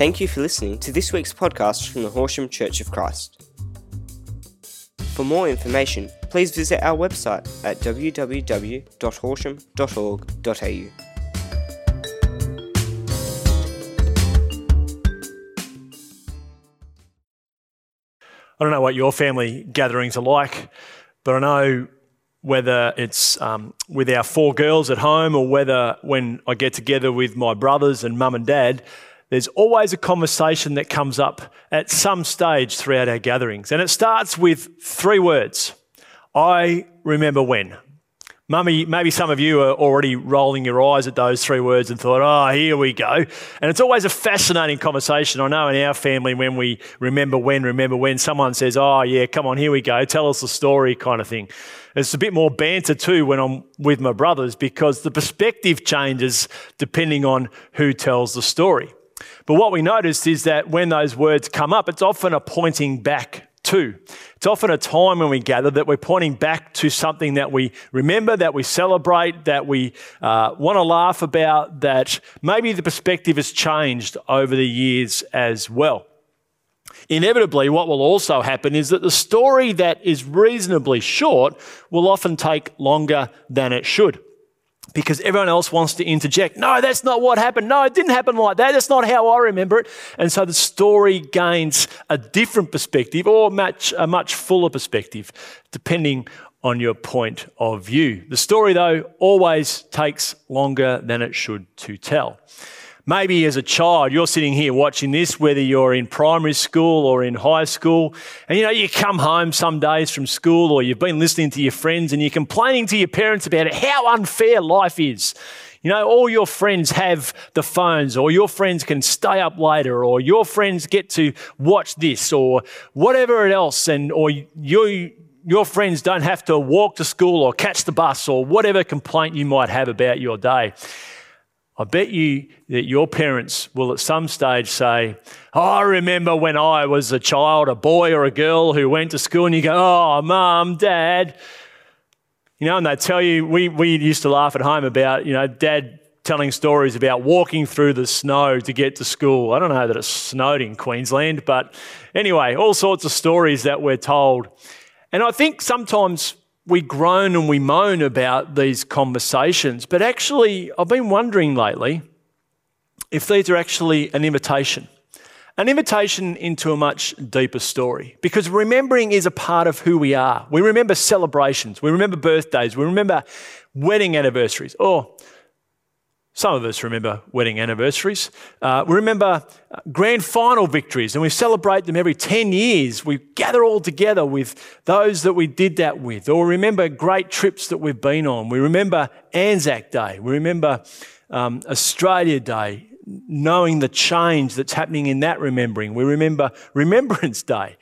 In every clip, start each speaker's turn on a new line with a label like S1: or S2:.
S1: Thank you for listening to this week's podcast from the Horsham Church of Christ. For more information, please visit our website at www.horsham.org.au.
S2: I don't know what your family gatherings are like, but I know whether it's um, with our four girls at home or whether when I get together with my brothers and mum and dad, there's always a conversation that comes up at some stage throughout our gatherings. And it starts with three words I remember when. Mummy, maybe some of you are already rolling your eyes at those three words and thought, oh, here we go. And it's always a fascinating conversation. I know in our family, when we remember when, remember when, someone says, oh, yeah, come on, here we go, tell us the story kind of thing. It's a bit more banter too when I'm with my brothers because the perspective changes depending on who tells the story. But what we noticed is that when those words come up, it's often a pointing back to. It's often a time when we gather that we're pointing back to something that we remember, that we celebrate, that we uh, want to laugh about, that maybe the perspective has changed over the years as well. Inevitably, what will also happen is that the story that is reasonably short will often take longer than it should because everyone else wants to interject. No, that's not what happened. No, it didn't happen like that. That's not how I remember it. And so the story gains a different perspective or much, a much fuller perspective, depending on your point of view. The story, though, always takes longer than it should to tell. Maybe as a child, you're sitting here watching this, whether you're in primary school or in high school, and you know, you come home some days from school or you've been listening to your friends and you're complaining to your parents about it, how unfair life is. You know, all your friends have the phones, or your friends can stay up later, or your friends get to watch this, or whatever else, and or you, your friends don't have to walk to school or catch the bus, or whatever complaint you might have about your day. I bet you that your parents will at some stage say, oh, I remember when I was a child, a boy or a girl who went to school, and you go, Oh, mum, dad. You know, and they tell you, we, we used to laugh at home about, you know, dad telling stories about walking through the snow to get to school. I don't know that it snowed in Queensland, but anyway, all sorts of stories that we're told. And I think sometimes we groan and we moan about these conversations, but actually, I've been wondering lately if these are actually an invitation. An invitation into a much deeper story. Because remembering is a part of who we are. We remember celebrations, we remember birthdays, we remember wedding anniversaries. Oh, some of us remember wedding anniversaries. Uh, we remember uh, grand final victories, and we celebrate them every 10 years. We gather all together with those that we did that with. Or remember great trips that we've been on. We remember Anzac Day. We remember um, Australia Day, knowing the change that's happening in that remembering. We remember Remembrance Day.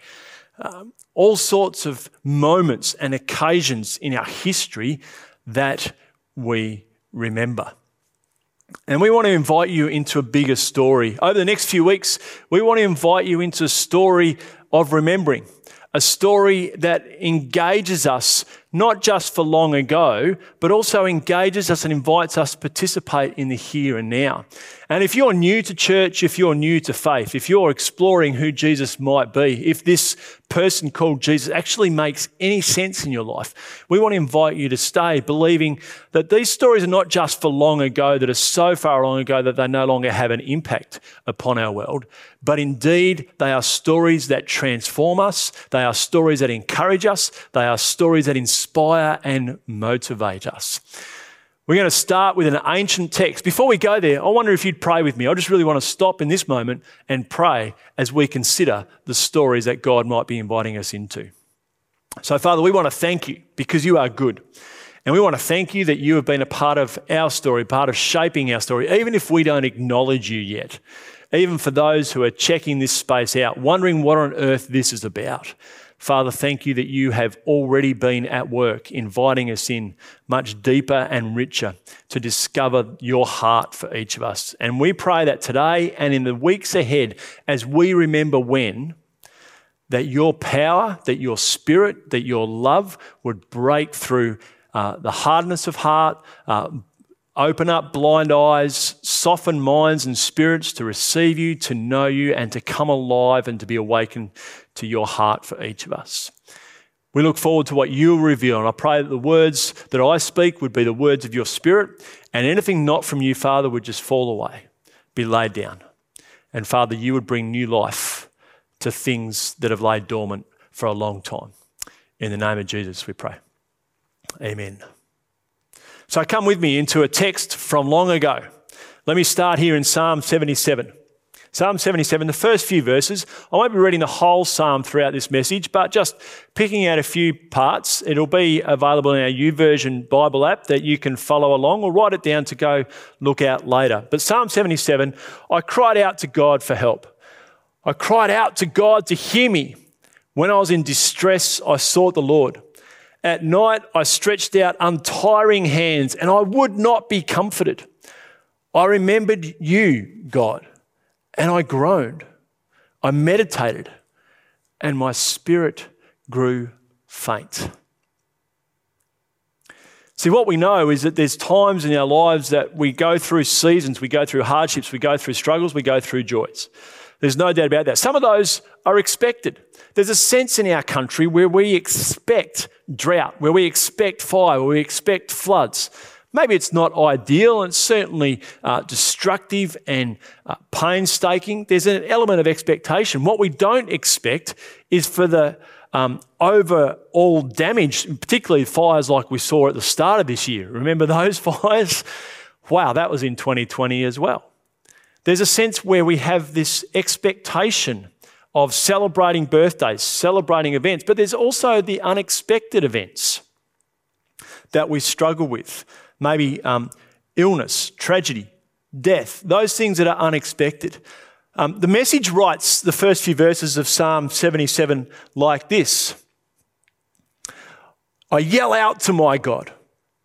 S2: Um, all sorts of moments and occasions in our history that we remember. And we want to invite you into a bigger story. Over the next few weeks, we want to invite you into a story of remembering, a story that engages us not just for long ago, but also engages us and invites us to participate in the here and now. And if you're new to church, if you're new to faith, if you're exploring who Jesus might be, if this person called Jesus actually makes any sense in your life, we want to invite you to stay believing that these stories are not just for long ago, that are so far long ago that they no longer have an impact upon our world, but indeed they are stories that transform us, they are stories that encourage us, they are stories that inspire and motivate us. We're going to start with an ancient text. Before we go there, I wonder if you'd pray with me. I just really want to stop in this moment and pray as we consider the stories that God might be inviting us into. So, Father, we want to thank you because you are good. And we want to thank you that you have been a part of our story, part of shaping our story, even if we don't acknowledge you yet. Even for those who are checking this space out, wondering what on earth this is about. Father, thank you that you have already been at work, inviting us in much deeper and richer to discover your heart for each of us. And we pray that today and in the weeks ahead, as we remember when, that your power, that your spirit, that your love would break through uh, the hardness of heart, uh, open up blind eyes, soften minds and spirits to receive you, to know you, and to come alive and to be awakened to your heart for each of us. We look forward to what you'll reveal, and I pray that the words that I speak would be the words of your Spirit, and anything not from you, Father, would just fall away, be laid down. And Father, you would bring new life to things that have laid dormant for a long time. In the name of Jesus, we pray. Amen. So come with me into a text from long ago. Let me start here in Psalm 77. Psalm 77, the first few verses. I won't be reading the whole psalm throughout this message, but just picking out a few parts. It'll be available in our YouVersion Bible app that you can follow along or write it down to go look out later. But Psalm 77, I cried out to God for help. I cried out to God to hear me. When I was in distress, I sought the Lord. At night, I stretched out untiring hands, and I would not be comforted. I remembered you, God and I groaned. I meditated, and my spirit grew faint. See, what we know is that there's times in our lives that we go through seasons, we go through hardships, we go through struggles, we go through joys. There's no doubt about that. Some of those are expected. There's a sense in our country where we expect drought, where we expect fire, where we expect floods. Maybe it's not ideal and certainly uh, destructive and uh, painstaking. There's an element of expectation. What we don't expect is for the um, overall damage, particularly fires like we saw at the start of this year. Remember those fires? Wow, that was in 2020 as well. There's a sense where we have this expectation of celebrating birthdays, celebrating events, but there's also the unexpected events that we struggle with maybe um, illness, tragedy, death, those things that are unexpected. Um, the message writes the first few verses of Psalm 77 like this I yell out to my God.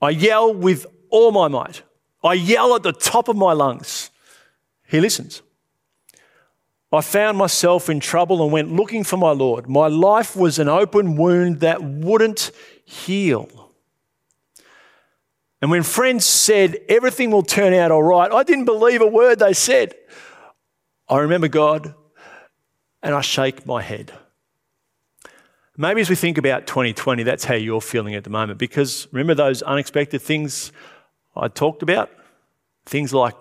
S2: I yell with all my might. I yell at the top of my lungs. He listens. I found myself in trouble and went looking for my Lord. My life was an open wound that wouldn't heal. And when friends said everything will turn out all right, I didn't believe a word they said. I remember God and I shake my head. Maybe as we think about 2020, that's how you're feeling at the moment. Because remember those unexpected things I talked about? Things like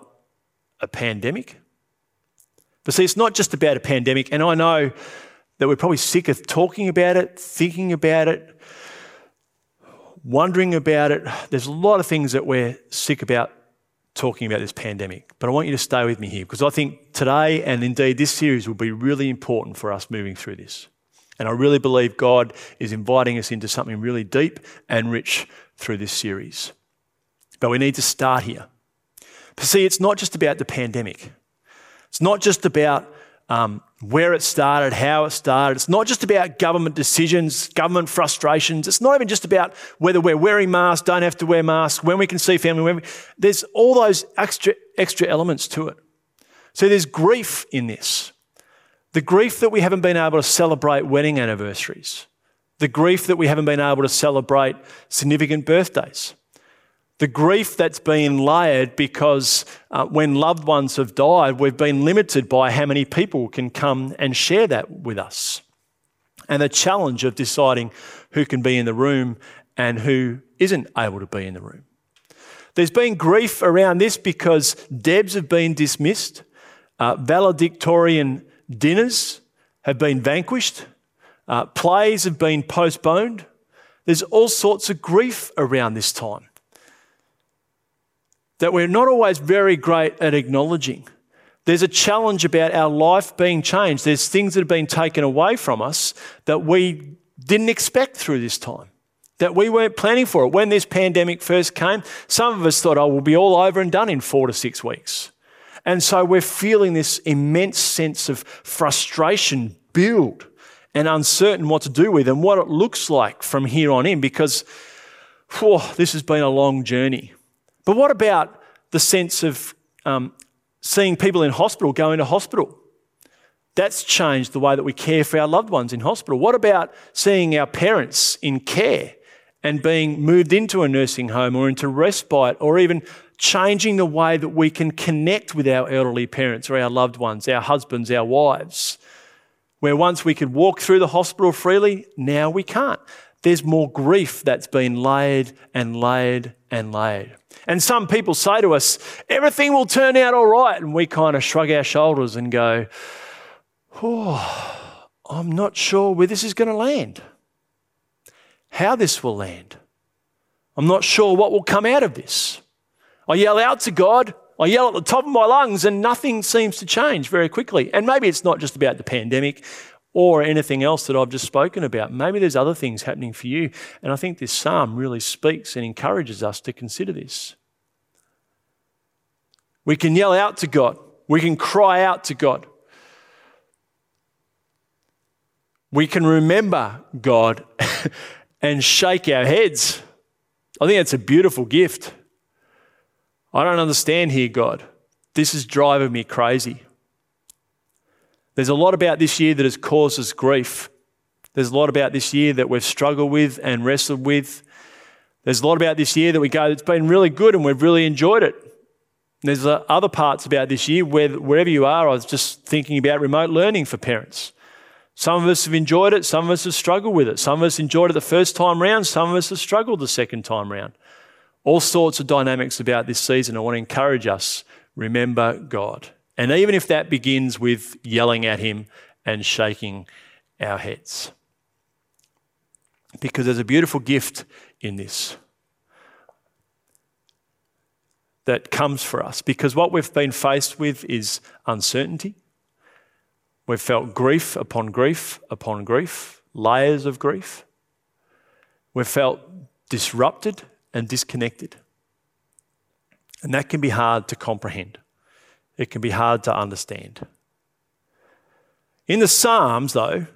S2: a pandemic. But see, it's not just about a pandemic. And I know that we're probably sick of talking about it, thinking about it, wondering about it. There's a lot of things that we're sick about talking about this pandemic. But I want you to stay with me here because I think today and indeed this series will be really important for us moving through this. And I really believe God is inviting us into something really deep and rich through this series. But we need to start here. But see, it's not just about the pandemic. It's not just about um, where it started, how it started. It's not just about government decisions, government frustrations. It's not even just about whether we're wearing masks, don't have to wear masks, when we can see family. When we, there's all those extra, extra elements to it. So there's grief in this. The grief that we haven't been able to celebrate wedding anniversaries. The grief that we haven't been able to celebrate significant birthdays the grief that's been layered because uh, when loved ones have died, we've been limited by how many people can come and share that with us. And the challenge of deciding who can be in the room and who isn't able to be in the room. There's been grief around this because Debs have been dismissed, uh, valedictorian dinners have been vanquished, uh, plays have been postponed. There's all sorts of grief around this time that we're not always very great at acknowledging. There's a challenge about our life being changed. There's things that have been taken away from us that we didn't expect through this time, that we weren't planning for it. When this pandemic first came, some of us thought, oh, we'll be all over and done in four to six weeks. And so we're feeling this immense sense of frustration build and uncertain what to do with and what it looks like from here on in because whew, this has been a long journey. But what about the sense of um, seeing people in hospital go into hospital? That's changed the way that we care for our loved ones in hospital. What about seeing our parents in care and being moved into a nursing home or into respite or even changing the way that we can connect with our elderly parents or our loved ones, our husbands, our wives. Where once we could walk through the hospital freely, now we can't. There's more grief that's been laid and laid and laid. And some people say to us, everything will turn out all right. And we kind of shrug our shoulders and go, oh, I'm not sure where this is going to land, how this will land. I'm not sure what will come out of this. I yell out to God, I yell at the top of my lungs, and nothing seems to change very quickly. And maybe it's not just about the pandemic or anything else that I've just spoken about. Maybe there's other things happening for you. And I think this psalm really speaks and encourages us to consider this. We can yell out to God, we can cry out to God. We can remember God and shake our heads. I think that's a beautiful gift. I don't understand here, God. This is driving me crazy. There's a lot about this year that has caused us grief. There's a lot about this year that we've struggled with and wrestled with. There's a lot about this year that we go, it's been really good and we've really enjoyed it. There's uh, other parts about this year where, wherever you are, I was just thinking about remote learning for parents. Some of us have enjoyed it, some of us have struggled with it. Some of us enjoyed it the first time round, some of us have struggled the second time round all sorts of dynamics about this season. I want to encourage us remember God. And even if that begins with yelling at Him and shaking our heads. Because there's a beautiful gift in this that comes for us. Because what we've been faced with is uncertainty. We've felt grief upon grief upon grief, layers of grief. We've felt disrupted and disconnected. And that can be hard to comprehend, it can be hard to understand. In the Psalms, though,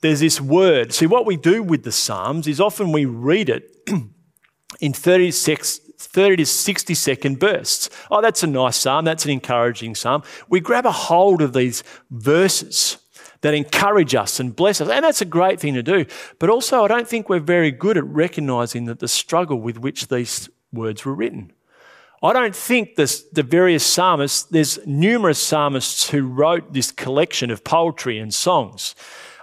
S2: there's this word. See, what we do with the Psalms is often we read it in 36, 30 to 60 second bursts. Oh, that's a nice psalm. That's an encouraging psalm. We grab a hold of these verses that encourage us and bless us. And that's a great thing to do. But also, I don't think we're very good at recognizing that the struggle with which these words were written. I don't think this, the various psalmists, there's numerous psalmists who wrote this collection of poetry and songs.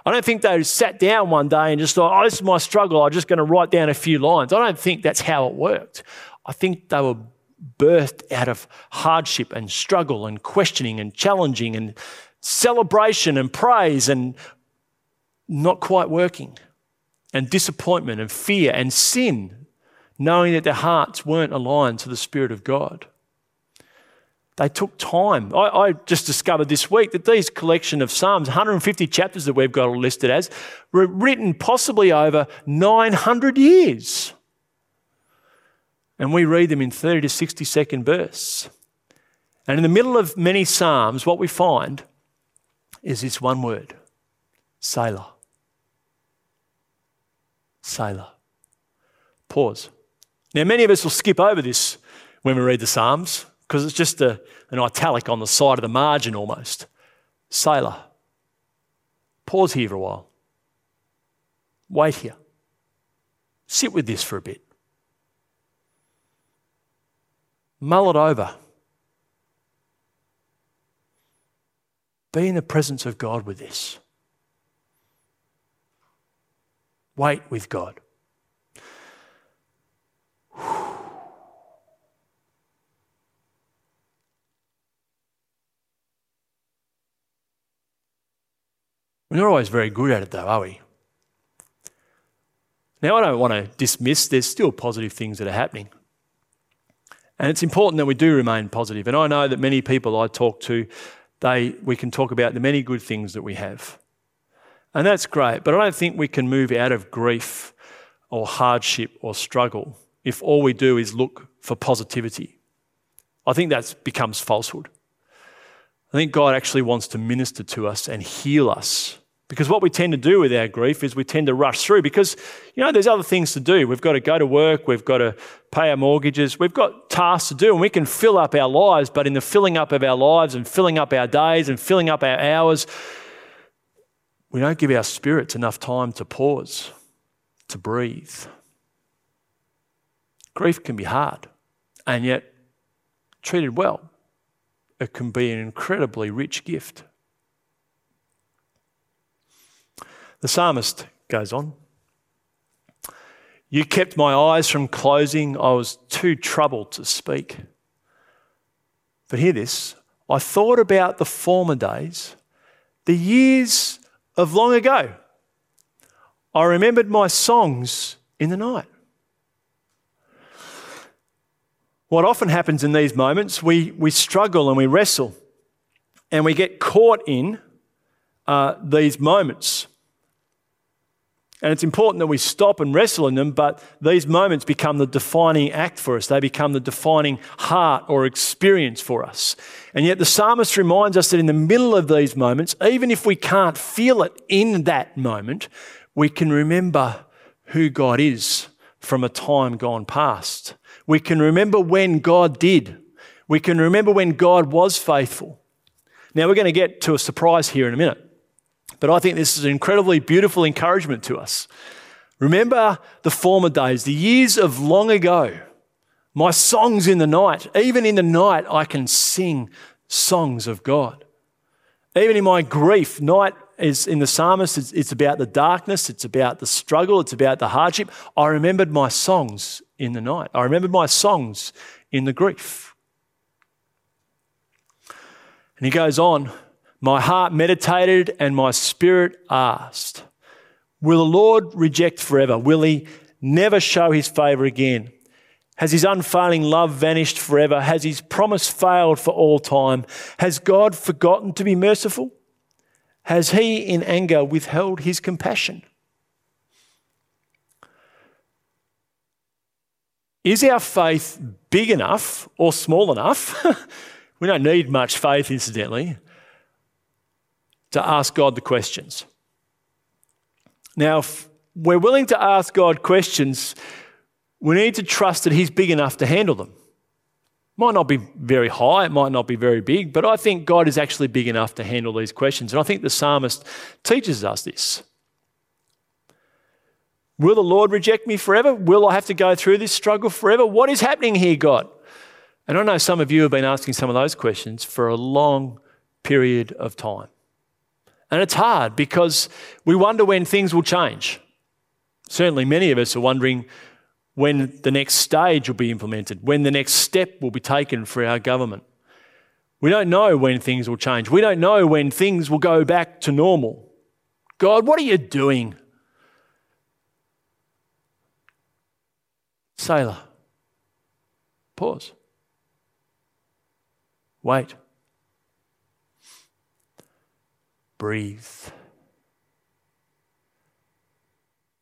S2: I don't think they sat down one day and just thought, oh, this is my struggle. I'm just going to write down a few lines. I don't think that's how it worked. I think they were birthed out of hardship and struggle and questioning and challenging and celebration and praise and not quite working, and disappointment and fear and sin, knowing that their hearts weren't aligned to the Spirit of God. They took time. I, I, just discovered this week that these collection of Psalms, 150 chapters that we've got listed as, were written possibly over 900 years. And we read them in 30 to 60 second bursts. And in the middle of many Psalms, what we find is this one word Selah. Selah. Pause. Now, many of us will skip over this when we read the Psalms because it's just a, an italic on the side of the margin almost. Selah. Pause here for a while. Wait here. Sit with this for a bit. Mull it over. Be in the presence of God with this. Wait with God. We're not always very good at it, though, are we? Now, I don't want to dismiss, there's still positive things that are happening. And it's important that we do remain positive. And I know that many people I talk to they, we can talk about the many good things that we have. And that's great, but I don't think we can move out of grief or hardship or struggle if all we do is look for positivity. I think that becomes falsehood. I think God actually wants to minister to us and heal us because what we tend to do with our grief is we tend to rush through because, you know, there's other things to do. We've got to go to work, we've got to pay our mortgages, we've got tasks to do, and we can fill up our lives. But in the filling up of our lives and filling up our days and filling up our hours, we don't give our spirits enough time to pause, to breathe. Grief can be hard, and yet treated well, it can be an incredibly rich gift. The psalmist goes on. You kept my eyes from closing. I was too troubled to speak. But hear this I thought about the former days, the years of long ago. I remembered my songs in the night. What often happens in these moments, we, we struggle and we wrestle and we get caught in uh, these moments. And it's important that we stop and wrestle in them, but these moments become the defining act for us. They become the defining heart or experience for us. And yet the psalmist reminds us that in the middle of these moments, even if we can't feel it in that moment, we can remember who God is from a time gone past. We can remember when God did. We can remember when God was faithful. Now, we're going to get to a surprise here in a minute. But I think this is an incredibly beautiful encouragement to us. Remember the former days, the years of long ago. My songs in the night, even in the night, I can sing songs of God. Even in my grief, night is in the psalmist, it's, it's about the darkness, it's about the struggle, it's about the hardship. I remembered my songs in the night. I remembered my songs in the grief. And he goes on, my heart meditated and my spirit asked, Will the Lord reject forever? Will he never show his favour again? Has his unfailing love vanished forever? Has his promise failed for all time? Has God forgotten to be merciful? Has he in anger withheld his compassion? Is our faith big enough or small enough? we don't need much faith, incidentally, to ask God the questions. Now, if we're willing to ask God questions, we need to trust that He's big enough to handle them. Might not be very high, it might not be very big, but I think God is actually big enough to handle these questions. And I think the psalmist teaches us this. Will the Lord reject me forever? Will I have to go through this struggle forever? What is happening here, God? And I know some of you have been asking some of those questions for a long period of time. And it's hard because we wonder when things will change. Certainly, many of us are wondering when the next stage will be implemented, when the next step will be taken for our government. We don't know when things will change. We don't know when things will go back to normal. God, what are you doing? Selah. Pause. Wait. Breathe.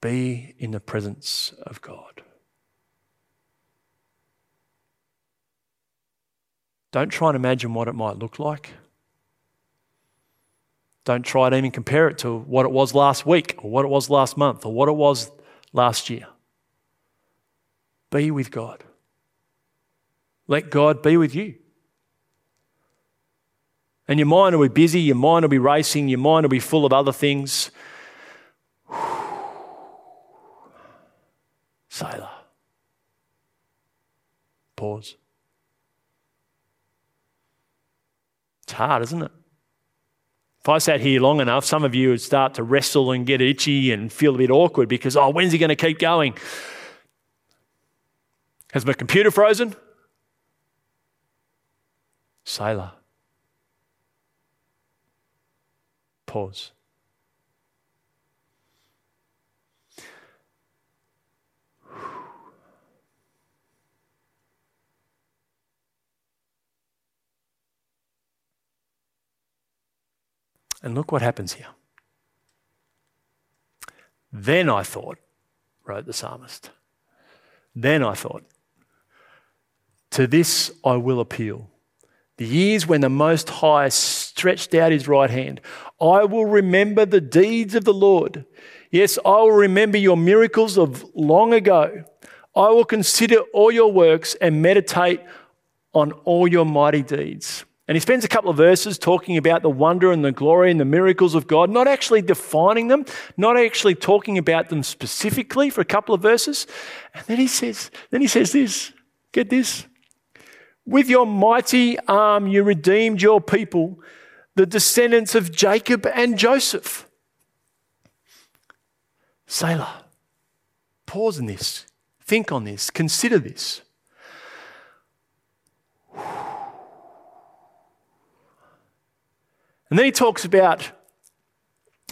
S2: Be in the presence of God. Don't try and imagine what it might look like. Don't try to even compare it to what it was last week or what it was last month or what it was last year. Be with God. Let God be with you. And your mind will be busy, your mind will be racing, your mind will be full of other things. Selah. Pause. It's hard, isn't it? If I sat here long enough, some of you would start to wrestle and get itchy and feel a bit awkward because, oh, when's he going to keep going? Has my computer frozen? Selah. Pause. And look what happens here. Then I thought, wrote the psalmist, then I thought, to this I will appeal the years when the Most High stretched out his right hand. I will remember the deeds of the Lord. Yes, I will remember your miracles of long ago. I will consider all your works and meditate on all your mighty deeds. And he spends a couple of verses talking about the wonder and the glory and the miracles of God, not actually defining them, not actually talking about them specifically for a couple of verses. And then he says, then he says this, get this. With your mighty arm, you redeemed your people, the descendants of Jacob and Joseph. Selah. Pause in this. Think on this. Consider this. And then he talks about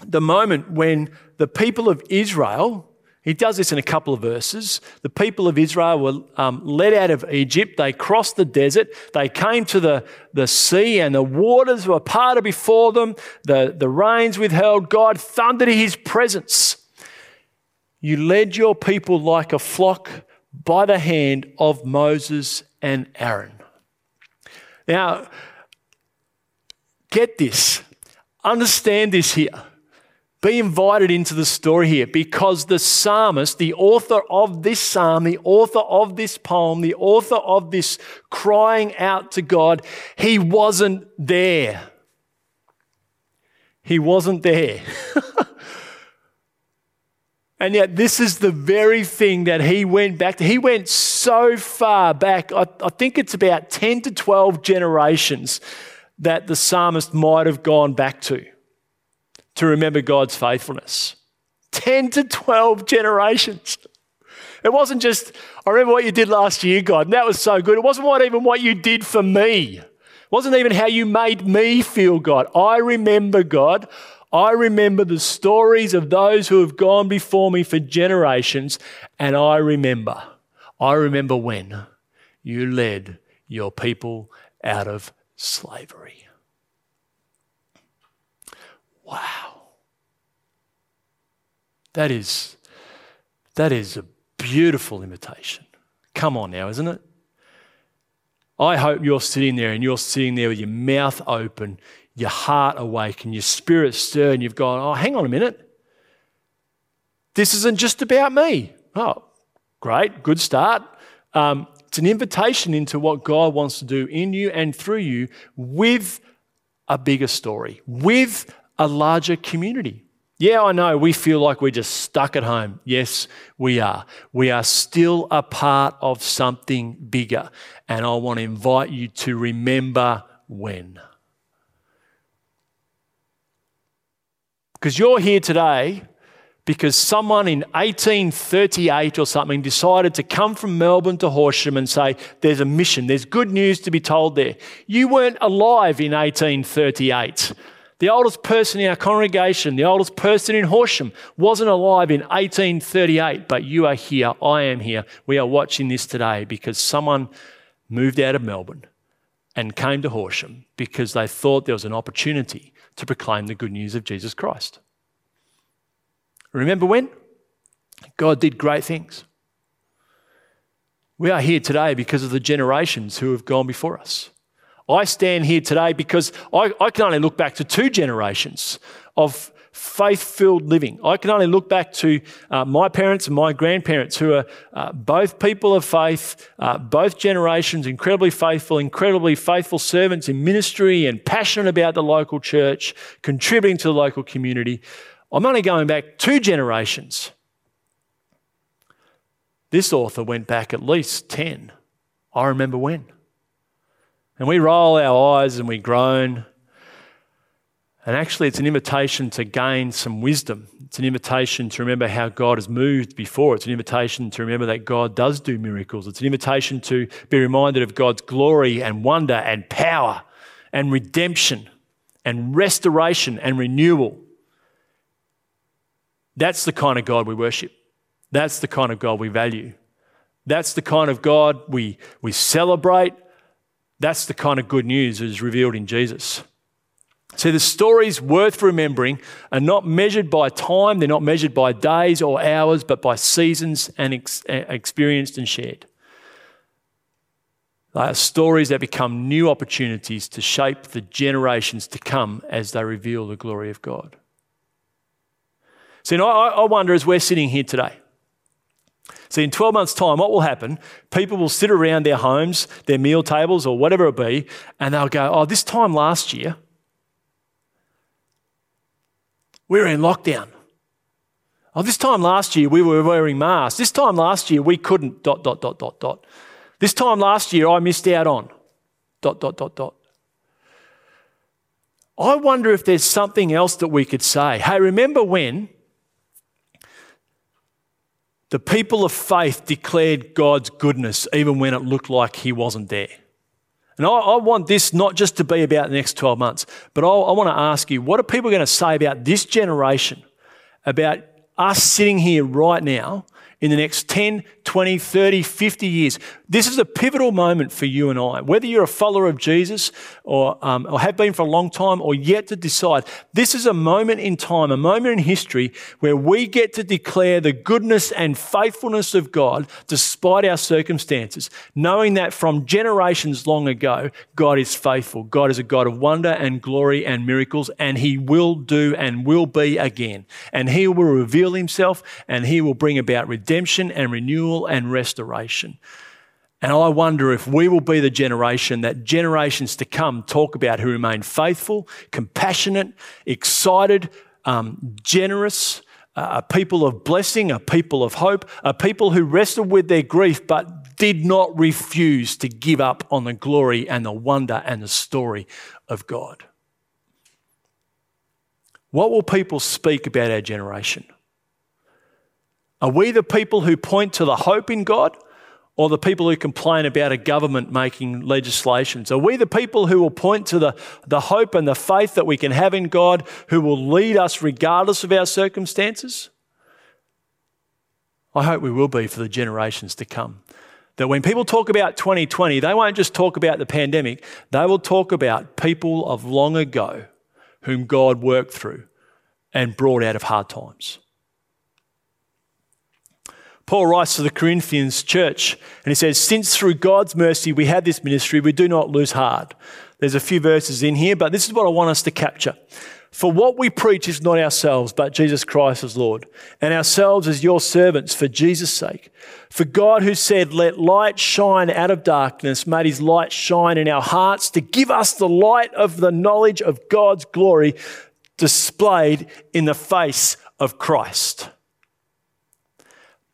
S2: the moment when the people of Israel, he does this in a couple of verses. The people of Israel were um, led out of Egypt. They crossed the desert. They came to the, the sea, and the waters were parted before them. The, the rains withheld. God thundered his presence. You led your people like a flock by the hand of Moses and Aaron. Now, get this, understand this here. Be invited into the story here because the psalmist, the author of this psalm, the author of this poem, the author of this crying out to God, he wasn't there. He wasn't there. And yet, this is the very thing that he went back to. He went so far back, I, I, think it's about 10 to 12 generations that the psalmist might have gone back to to remember God's faithfulness. 10 to 12 generations. It wasn't just, I remember what you did last year, God, and that was so good. It wasn't what even what you did for me. It wasn't even how you made me feel, God. I remember, God, I remember the stories of those who have gone before me for generations, and I remember, I remember when you led your people out of slavery. Wow. That is, that is a beautiful invitation. Come on now, isn't it? I hope you're sitting there and you're sitting there with your mouth open, your heart awake and your spirit stirred, and you've gone, oh, hang on a minute. This isn't just about me. Oh, great, good start. Um, it's an invitation into what God wants to do in you and through you with a bigger story, with a larger community. Yeah, I know we feel like we're just stuck at home. Yes, we are. We are still a part of something bigger. And I want to invite you to remember when. Because you're here today because someone in 1838 or something decided to come from Melbourne to Horsham and say, There's a mission, there's good news to be told there. You weren't alive in 1838. The oldest person in our congregation, the oldest person in Horsham, wasn't alive in 1838, but you are here. I am here. We are watching this today because someone moved out of Melbourne and came to Horsham because they thought there was an opportunity to proclaim the good news of Jesus Christ. Remember when? God did great things. We are here today because of the generations who have gone before us. I stand here today because I, I can only look back to two generations of faith filled living. I can only look back to uh, my parents and my grandparents, who are uh, both people of faith, uh, both generations, incredibly faithful, incredibly faithful servants in ministry and passionate about the local church, contributing to the local community. I'm only going back two generations. This author went back at least 10. I remember when. And we roll our eyes and we groan and actually, it's an invitation to gain some wisdom. It's an invitation to remember how God has moved before. It's an invitation to remember that God does do miracles. It's an invitation to be reminded of God's glory and wonder and power and redemption and restoration and renewal. That's the kind of God we worship. That's the kind of God we value. That's the kind of God we, we celebrate. That's the kind of good news that is revealed in Jesus. See, the stories worth remembering are not measured by time, they're not measured by days or hours, but by seasons and ex- experienced and shared. They are stories that become new opportunities to shape the generations to come as they reveal the glory of God. See, I, I wonder as we're sitting here today, See, in 12 months' time, what will happen? People will sit around their homes, their meal tables, or whatever it be, and they'll go, Oh, this time last year, we were in lockdown. Oh, this time last year we were wearing masks. This time last year we couldn't dot dot dot dot dot. This time last year I missed out on. Dot, dot, dot, dot. I wonder if there's something else that we could say. Hey, remember when the people of faith declared God's goodness even when it looked like He wasn't there? And I, I want this not just to be about the next 12 months, but I, I want to ask you what are people going to say about this generation, about us sitting here right now in the next 10, 20, 30, 50 years. This is a pivotal moment for you and I. Whether you're a follower of Jesus or, um, or have been for a long time or yet to decide, this is a moment in time, a moment in history where we get to declare the goodness and faithfulness of God despite our circumstances, knowing that from generations long ago, God is faithful. God is a God of wonder and glory and miracles, and He will do and will be again. And He will reveal Himself and He will bring about redemption and renewal and restoration. And I wonder if we will be the generation that generations to come talk about who remain faithful, compassionate, excited, um, generous, uh, a people of blessing, a people of hope, a people who wrestled with their grief but did not refuse to give up on the glory and the wonder and the story of God. What will people speak about our generation? Are we the people who point to the hope in God or the people who complain about a government making legislations? Are we the people who will point to the, the hope and the faith that we can have in God who will lead us regardless of our circumstances? I hope we will be for the generations to come. That when people talk about 2020, they won't just talk about the pandemic, they will talk about people of long ago whom God worked through and brought out of hard times. Paul writes to the Corinthians church and he says, Since through God's mercy we have this ministry, we do not lose heart. There's a few verses in here, but this is what I want us to capture. For what we preach is not ourselves, but Jesus Christ as Lord, and ourselves as your servants for Jesus' sake. For God, who said, Let light shine out of darkness, made his light shine in our hearts to give us the light of the knowledge of God's glory displayed in the face of Christ.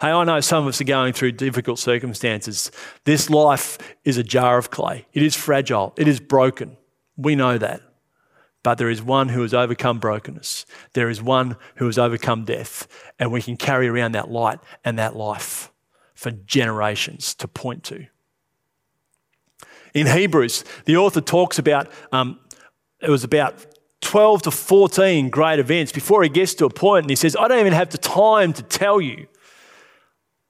S2: Hey, I know some of us are going through difficult circumstances. This life is a jar of clay. It is fragile. It is broken. We know that. But there is one who has overcome brokenness. There is one who has overcome death. And we can carry around that light and that life for generations to point to. In Hebrews, the author talks about um, it was about 12 to 14 great events before he gets to a point and he says, I don't even have the time to tell you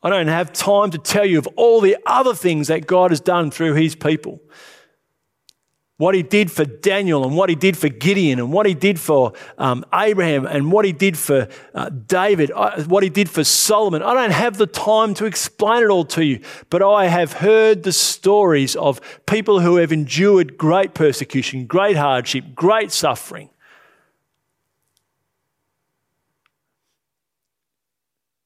S2: I don't have time to tell you of all the other things that God has done through his people. What he did for Daniel and what he did for Gideon and what he did for um, Abraham and what he did for uh, David, uh, what he did for Solomon. I don't have the time to explain it all to you, but I have heard the stories of people who have endured great persecution, great hardship, great suffering.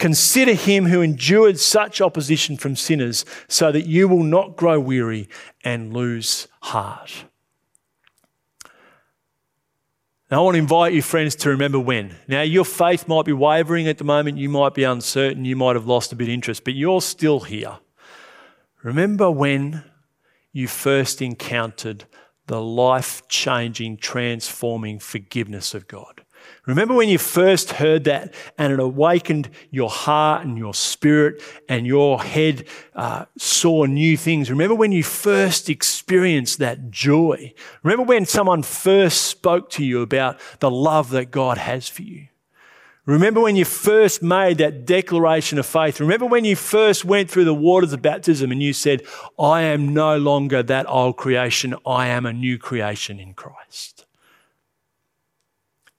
S2: Consider him who endured such opposition from sinners, so that you will not grow weary and lose heart. Now, I want to invite you, friends, to remember when. Now, your faith might be wavering at the moment, you might be uncertain, you might have lost a bit of interest, but you're still here. Remember when you first encountered the life changing, transforming forgiveness of God. Remember when you first heard that and it awakened your heart and your spirit and your head uh, saw new things? Remember when you first experienced that joy? Remember when someone first spoke to you about the love that God has for you? Remember when you first made that declaration of faith. Remember when you first went through the waters of baptism and you said, I am no longer that old creation, I am a new creation in Christ.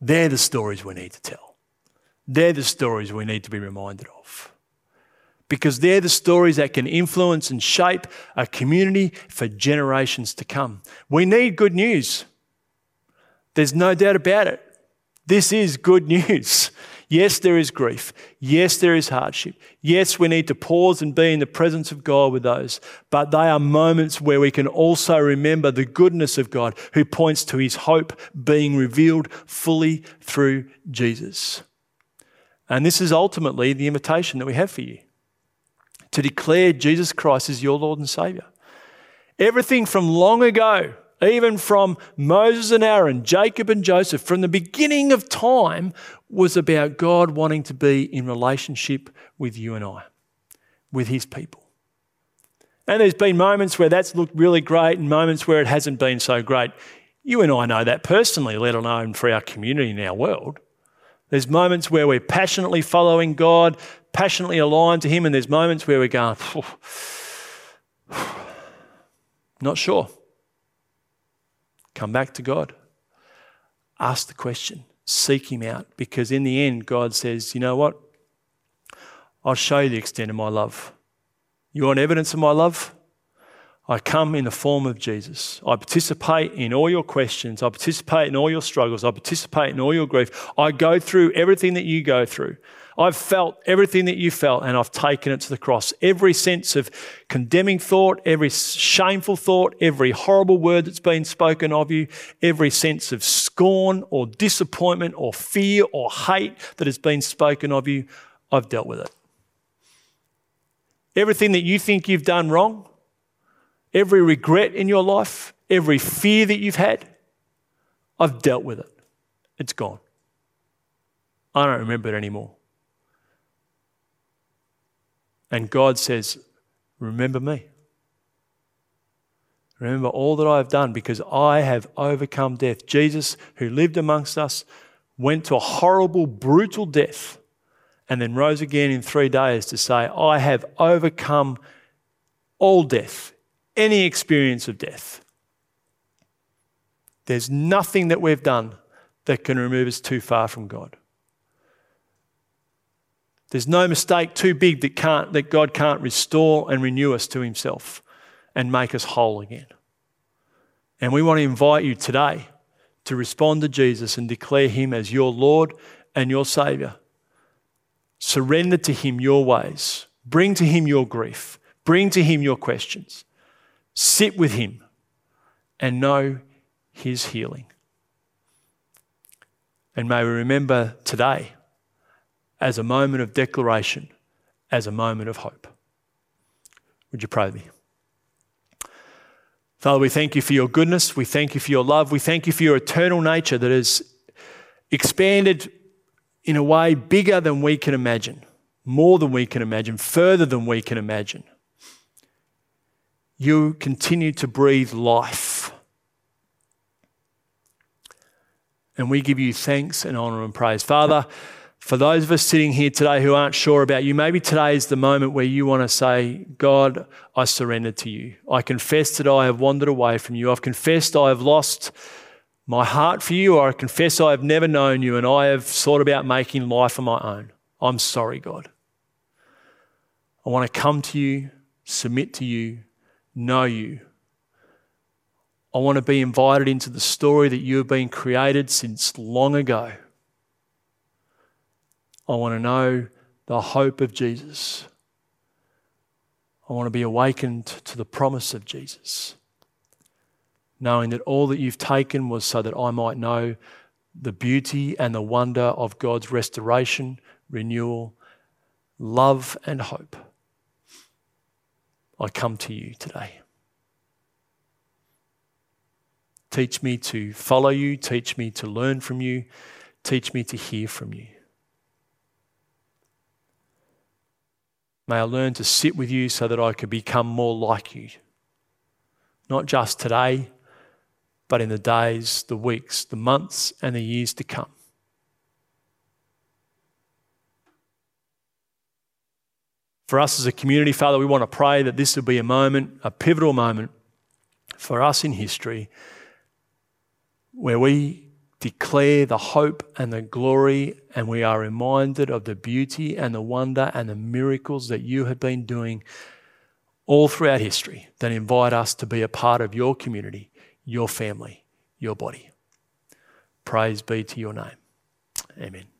S2: They're the stories we need to tell. They're the stories we need to be reminded of. Because they're the stories that can influence and shape a community for generations to come. We need good news. There's no doubt about it. This is good news. Yes, there is grief. Yes, there is hardship. Yes, we need to pause and be in the presence of God with those. But they are moments where we can also remember the goodness of God who points to his hope being revealed fully through Jesus. And this is ultimately the invitation that we have for you to declare Jesus Christ as your Lord and Savior. Everything from long ago even from Moses and Aaron, Jacob and Joseph, from the beginning of time, was about God wanting to be in relationship with you and I, with his people. And there's been moments where that's looked really great and moments where it hasn't been so great. You and I know that personally, let alone for our community and our world. There's moments where we're passionately following God, passionately aligned to Him, and there's moments where we're going, not sure. Come back to God. Ask the question. Seek Him out. Because in the end, God says, you know what? I'll show you the extent of my love. You want evidence of my love? I come in the form of Jesus. I participate in all your questions. I participate in all your struggles. I participate in all your grief. I go through everything that you go through. I've felt everything that you felt and I've taken it to the cross. Every sense of condemning thought, every shameful thought, every horrible word that's been spoken of you, every sense of scorn or disappointment or fear or hate that has been spoken of you, I've dealt with it. Everything that you think you've done wrong, every regret in your life, every fear that you've had, I've dealt with it. It's gone. I don't remember it anymore. And God says, Remember me. Remember all that I have done because I have overcome death. Jesus, who lived amongst us, went to a horrible, brutal death and then rose again in three days to say, I have overcome all death, any experience of death. There's nothing that we've done that can remove us too far from God. There's no mistake too big that, can't, that God can't restore and renew us to Himself and make us whole again. And we want to invite you today to respond to Jesus and declare Him as your Lord and your Saviour. Surrender to Him your ways. Bring to Him your grief. Bring to Him your questions. Sit with Him and know His healing. And may we remember today as a moment of declaration, as a moment of hope. Would you pray with me? Father, we thank you for your goodness. We thank you for your love. We thank you for your eternal nature that is expanded in a way bigger than we can imagine, more than we can imagine, further than we can imagine. You continue to breathe life. And we give you thanks and honour and praise. Father, for those of us sitting here today who aren't sure about you, maybe today is the moment where you want to say, God, I surrender to you. I confess that I have wandered away from you. I've confessed I have lost my heart for you, or I confess I have never known you and I have thought about making life on my own. I'm sorry, God. I want to come to you, submit to you, know you. I want to be invited into the story that you have been created since long ago. I want to know the hope of Jesus. I want to be awakened to the promise of Jesus, knowing that all that you've taken was so that I might know the beauty and the wonder of God's restoration, renewal, love, and hope. I come to you today. Teach me to follow you, teach me to learn from you, teach me to hear from you. May I learn to sit with you so that I could become more like you. Not just today, but in the days, the weeks, the months, and the years to come. For us as a community, Father, we want to pray that this will be a moment, a pivotal moment for us in history where we declare the hope and the glory, and we are reminded of the beauty and the wonder and the miracles that you have been doing all throughout history that invite us to be a part of your community, your family, your body. Praise be to your name. Amen.